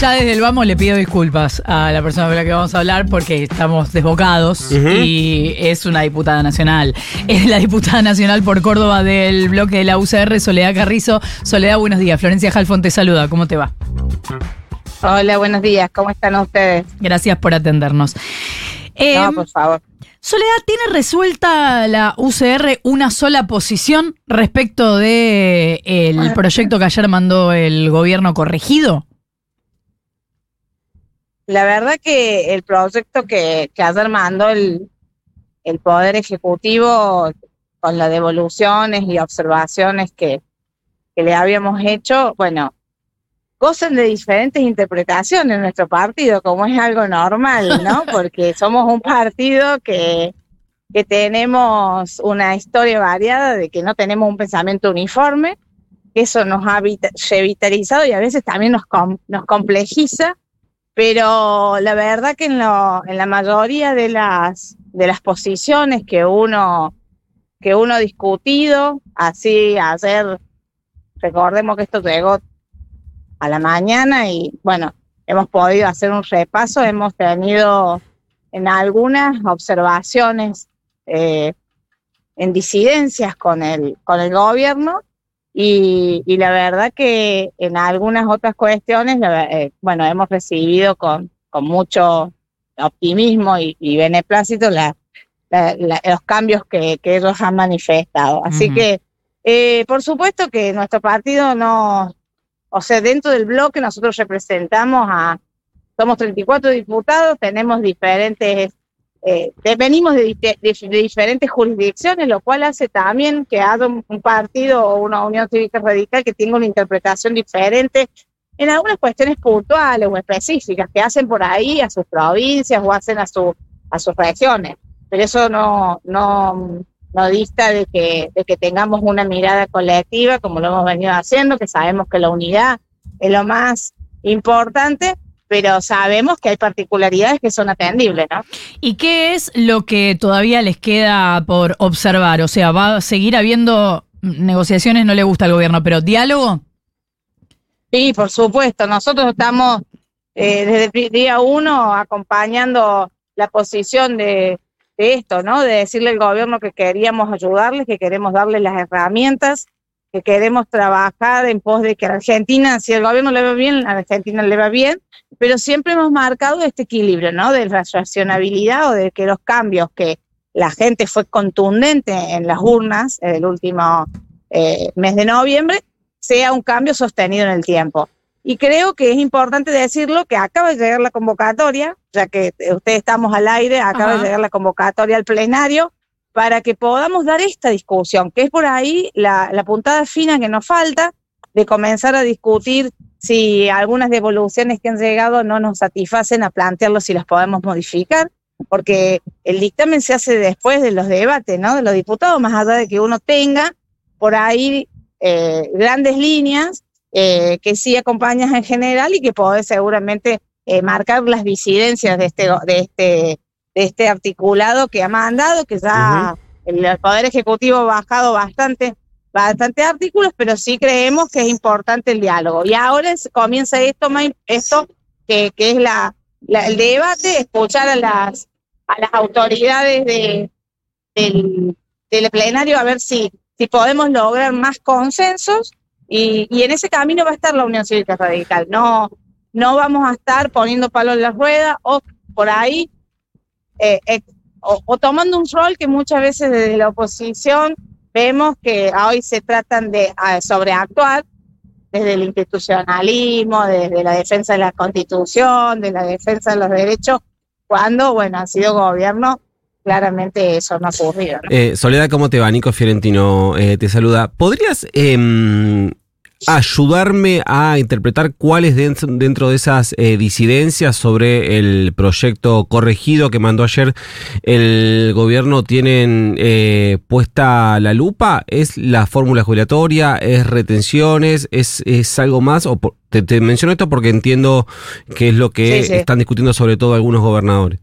Ya desde el vamos le pido disculpas a la persona con la que vamos a hablar porque estamos desbocados y es una diputada nacional. Es la diputada nacional por Córdoba del bloque de la UCR, Soledad Carrizo. Soledad, buenos días. Florencia Jalfón te saluda. ¿Cómo te va? Hola, buenos días. ¿Cómo están ustedes? Gracias por atendernos. no, Eh, por favor. Soledad, ¿tiene resuelta la UCR una sola posición respecto de el proyecto que ayer mandó el gobierno corregido? La verdad que el proyecto que, que ayer mandó el, el Poder Ejecutivo con las devoluciones y observaciones que, que le habíamos hecho, bueno, gozan de diferentes interpretaciones en nuestro partido, como es algo normal, ¿no? Porque somos un partido que, que tenemos una historia variada de que no tenemos un pensamiento uniforme, que eso nos ha vita- revitalizado y a veces también nos, com- nos complejiza, pero la verdad que en, lo- en la mayoría de las, de las posiciones que uno, que uno ha discutido, así ayer, recordemos que esto llegó a la mañana y bueno, hemos podido hacer un repaso, hemos tenido en algunas observaciones eh, en disidencias con el, con el gobierno y, y la verdad que en algunas otras cuestiones, eh, bueno, hemos recibido con, con mucho optimismo y, y beneplácito la- la- la- los cambios que, que ellos han manifestado. Así que, eh, por supuesto que nuestro partido no, o sea, dentro del bloque nosotros representamos a, somos 34 diputados, tenemos diferentes, eh, venimos de, de- de diferentes jurisdicciones, lo cual hace también que haya un partido o una unión cívica radical que tenga una interpretación diferente en algunas cuestiones puntuales o específicas que hacen por ahí a sus provincias o hacen a, su, a sus regiones. Pero eso no, no, no dista de que, de que tengamos una mirada colectiva, como lo hemos venido haciendo, que sabemos que la unidad es lo más importante, pero sabemos que hay particularidades que son atendibles, ¿no? ¿Y qué es lo que todavía les queda por observar? O sea, ¿va a seguir habiendo negociaciones? No le gusta al gobierno, pero diálogo. Sí, por supuesto. Nosotros estamos eh, desde el día uno acompañando la posición de, de esto, ¿no? De decirle al gobierno que queríamos ayudarles, que queremos darles las herramientas, que queremos trabajar en pos de que a Argentina, si al gobierno le va bien, a Argentina le va bien, pero siempre hemos marcado este equilibrio, ¿no? De la racionabilidad o de que los cambios que la gente fue contundente en las urnas en el último eh, mes de noviembre, sea un cambio sostenido en el tiempo. Y creo que es importante decirlo que acaba de llegar la convocatoria, ya que eh, ustedes estamos al aire, acaba Ajá. de llegar la convocatoria al plenario para que podamos dar esta discusión, que es por ahí la, la puntada fina que nos falta de comenzar a discutir si algunas devoluciones que han llegado no nos satisfacen, a plantearlo si las podemos modificar, porque el dictamen se hace después de los debates, ¿no? De los diputados, más allá de que uno tenga por ahí eh, grandes líneas eh, que sí acompañas en general y que podés seguramente eh, marcar las disidencias de este, de este, de este articulado que ha mandado, que ya el Poder Ejecutivo ha bajado bastante, bastante artículos, pero sí creemos que es importante el diálogo. Y ahora comienza esto, esto que, es la, la- el debate, escuchar a las, a las autoridades de, del, plenario a ver si, si podemos lograr más consensos y, en ese camino va a estar la Unión Cívica Radical. No, no vamos a estar poniendo palos en la rueda o por ahí eh, eh, o tomando un rol que muchas veces desde la oposición vemos que hoy se tratan de ah, sobreactuar desde el institucionalismo, desde la defensa de la constitución, de la defensa de los derechos, cuando, bueno, ha sido gobierno, claramente eso no ha ocurrido. Eh, Soledad, ¿cómo te va? Nico Fiorentino eh, te saluda. ¿Podrías em, ayudarme a interpretar cuáles dentro, de esas eh, disidencias sobre el proyecto corregido que mandó ayer el gobierno tienen eh, puesta la lupa? ¿Es la fórmula jubilatoria? ¿Es retenciones? ¿Es, es algo más? O por- te, te menciono esto porque entiendo que es lo que Sí, sí. están discutiendo sobre todo algunos gobernadores.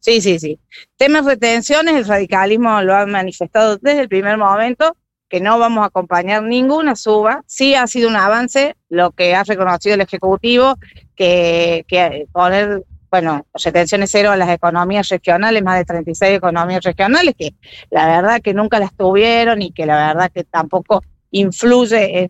Sí, sí, sí. Temas retenciones, el radicalismo lo ha manifestado desde el primer momento que no vamos a acompañar ninguna suba. Sí ha sido un avance lo que ha reconocido el Ejecutivo, que, que poner, bueno, retenciones cero a las economías regionales, más de 36 economías regionales, que la verdad que nunca las tuvieron y que la verdad que tampoco influye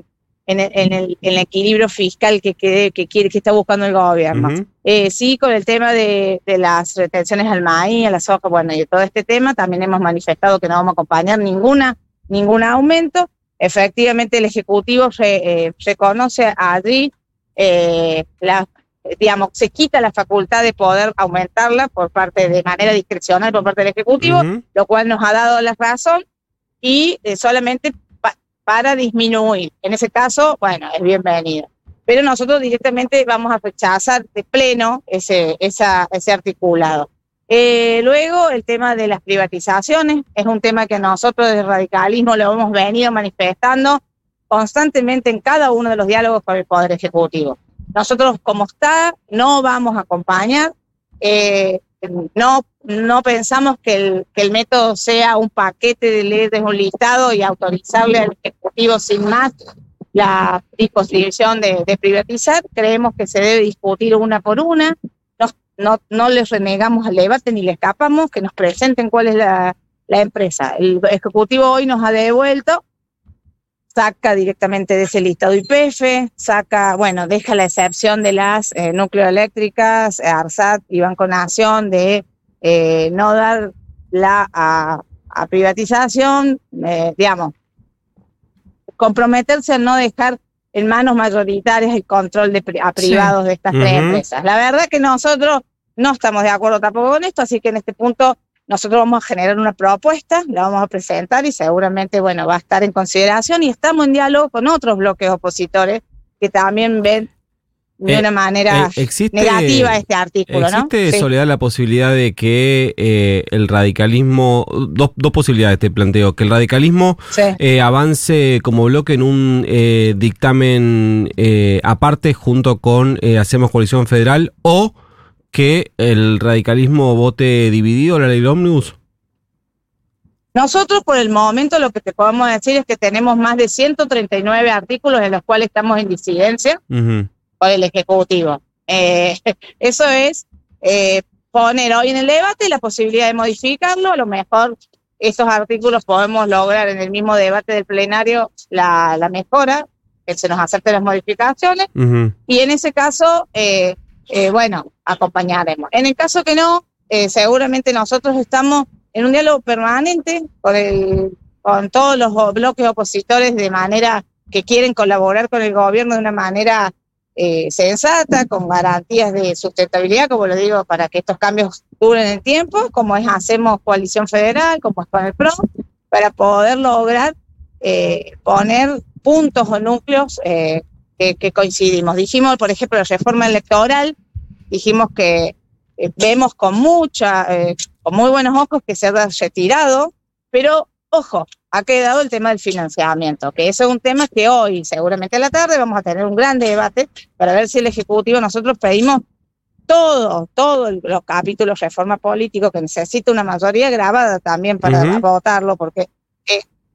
en, en, el, equilibrio fiscal que, que, quiere, que está buscando el gobierno. Eh, sí, con el tema de, las retenciones al maíz, a la soja, bueno, y todo este tema, también hemos manifestado que no vamos a acompañar ninguna, ningún aumento. Efectivamente, el Ejecutivo eh, reconoce allí eh, la, digamos, se quita la facultad de poder aumentarla por parte de manera discrecional por parte del Ejecutivo, lo cual nos ha dado la razón y solamente para disminuir. En ese caso, bueno, es bienvenido. Pero nosotros directamente vamos a rechazar de pleno ese, ese articulado. Eh, luego, el tema de las privatizaciones es un tema que nosotros desde radicalismo lo hemos venido manifestando constantemente en cada uno de los diálogos con el Poder Ejecutivo. Nosotros, como está, no vamos a acompañar. Eh, no, no pensamos que el, el método sea un paquete de leyes de un listado y autorizarle al Ejecutivo sin más la disposición de, privatizar. Creemos que se debe discutir una por una. No, no, les renegamos al debate ni le escapamos, que nos presenten cuál es la, la empresa. El Ejecutivo hoy nos ha devuelto saca directamente de ese listado IPF, saca, bueno, deja la excepción de las eh, nucleoeléctricas, ARSAT y Banco Nación de eh, no dar la a, privatización, eh, digamos, comprometerse a no dejar en manos mayoritarias el control de, a privados de estas tres empresas. La verdad que nosotros no estamos de acuerdo tampoco con esto, así que en este punto nosotros vamos a generar una propuesta, la vamos a presentar y seguramente, bueno, va a estar en consideración y estamos en diálogo con otros bloques opositores que también ven de eh, una manera eh, negativa este artículo, ¿Existe, Soledad, la posibilidad de que eh, el radicalismo, dos, dos, posibilidades te planteo, que el radicalismo avance como bloque en un dictamen aparte junto con Hacemos Coalición Federal o que el radicalismo vote dividido la ley ómnibus? Nosotros por el momento lo que te podemos decir es que tenemos más de 139 artículos en los cuales estamos en disidencia por el Ejecutivo. Eh, eso es eh, poner hoy en el debate la posibilidad de modificarlo. A lo mejor esos artículos podemos lograr en el mismo debate del plenario la, la mejora, que se nos acepten las modificaciones. Y en ese caso, eh, eh, bueno, acompañaremos. En el caso que no, eh, seguramente nosotros estamos en un diálogo permanente con, el, con todos los bloques opositores de manera que quieren colaborar con el gobierno de una manera eh, sensata, con garantías de sustentabilidad, como lo digo, para que estos cambios duren el tiempo, como es Hacemos Coalición Federal, como es con el PRO, para poder lograr poner puntos o núcleos que, coincidimos. Dijimos, por ejemplo, la reforma electoral, dijimos que eh, vemos con mucha, eh, con muy buenos ojos que se ha retirado, pero ojo, ha quedado el tema del financiamiento, que ese es un tema que hoy, seguramente a la tarde, vamos a tener un gran debate para ver si el Ejecutivo, nosotros pedimos todo, todos los capítulos reforma político que necesita una mayoría grabada también para votarlo, porque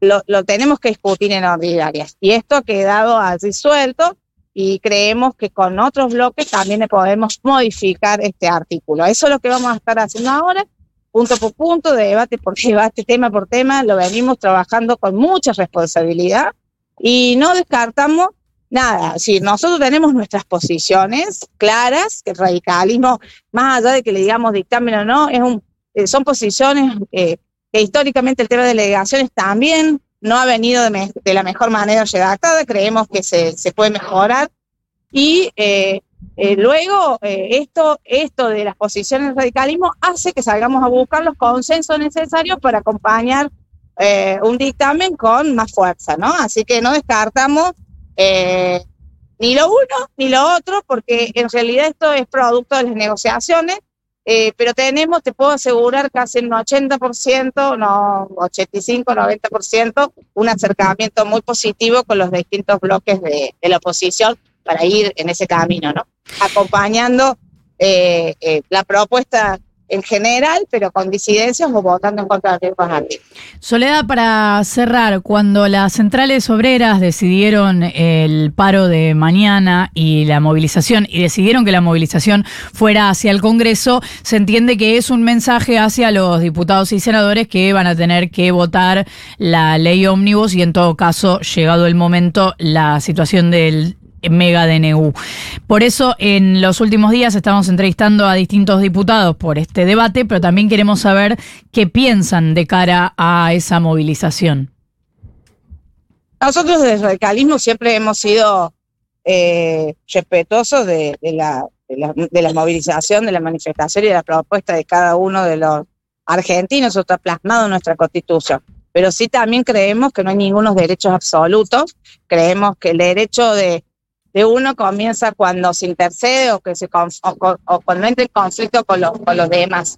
eh, lo, tenemos que discutir en ordinarias. Y esto ha quedado así suelto y creemos que con otros bloques también podemos modificar este artículo. Eso es lo que vamos a estar haciendo ahora, punto por punto, debate por debate, tema por tema, lo venimos trabajando con mucha responsabilidad y no descartamos nada. Si nosotros tenemos nuestras posiciones claras, que el radicalismo, más allá de que le digamos dictamen o no, es un, eh, son posiciones eh, históricamente el tema de delegaciones también no ha venido de, la mejor manera redactada, creemos que se, puede mejorar. Y eh, eh, luego eh, esto, esto de las posiciones del radicalismo hace que salgamos a buscar los consensos necesarios para acompañar un dictamen con más fuerza, ¿no? Así que no descartamos ni lo uno ni lo otro, porque en realidad esto es producto de las negociaciones eh, pero tenemos, te puedo asegurar, casi un 80%, no 85, 90%, un acercamiento muy positivo con los distintos bloques de, la oposición para ir en ese camino, ¿no? Acompañando eh, eh, la propuesta en general, pero con disidencias o votando en contra de aquí. Soledad, para cerrar, cuando las centrales obreras decidieron el paro de mañana y la movilización, y decidieron que la movilización fuera hacia el Congreso, se entiende que es un mensaje hacia los diputados y senadores que van a tener que votar la ley ómnibus y en todo caso, llegado el momento, la situación del mega DNU. Por eso, en los últimos días estamos entrevistando a distintos diputados por este debate, pero también queremos saber qué piensan de cara a esa movilización. Nosotros desde el radicalismo siempre hemos sido eh, respetuosos de, la, movilización, de la manifestación y de la propuesta de cada uno de los argentinos, está plasmado en nuestra constitución. Pero sí también creemos que no hay ningunos derechos absolutos, creemos que el derecho de de uno comienza cuando se intercede o, que se, o, cuando entra en conflicto con, los, con los demás.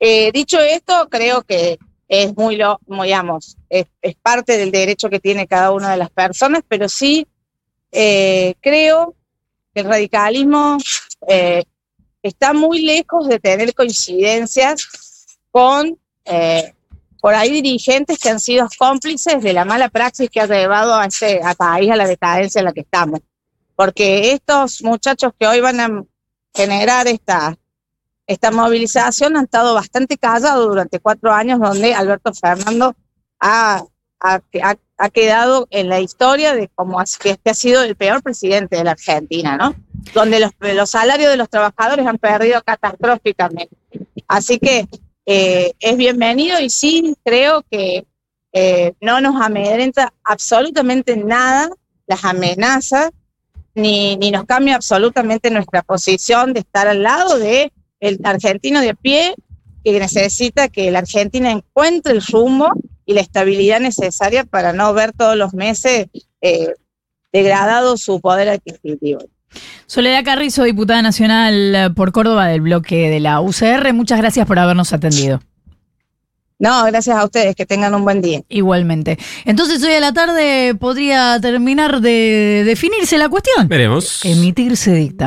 Eh, dicho esto, creo que es muy, lo, muy digamos, es, parte del derecho que tiene cada una de las personas, pero sí eh, creo que el radicalismo eh, está muy lejos de tener coincidencias con por ahí dirigentes que han sido cómplices de la mala praxis que ha llevado a ese a país a la decadencia en la que estamos porque estos muchachos que hoy van a generar esta, esta movilización han estado bastante callados durante cuatro años, donde Alberto Fernando ha, ha, quedado en la historia de como que este ha sido el peor presidente de la Argentina, ¿no? Donde los, los salarios de los trabajadores han perdido catastróficamente. Así que eh, es bienvenido y sí creo que eh, no nos amedrenta absolutamente nada las amenazas ni, ni nos cambia absolutamente nuestra posición de estar al lado de el argentino de pie que necesita que la Argentina encuentre el rumbo y la estabilidad necesaria para no ver todos los meses eh, degradado su poder adquisitivo. Soledad Carrizo, diputada nacional por Córdoba del bloque de la UCR, muchas gracias por habernos atendido. No, gracias a ustedes, que tengan un buen día. Igualmente. Entonces hoy a la tarde podría terminar de definirse la cuestión. Veremos. Emitirse dicta.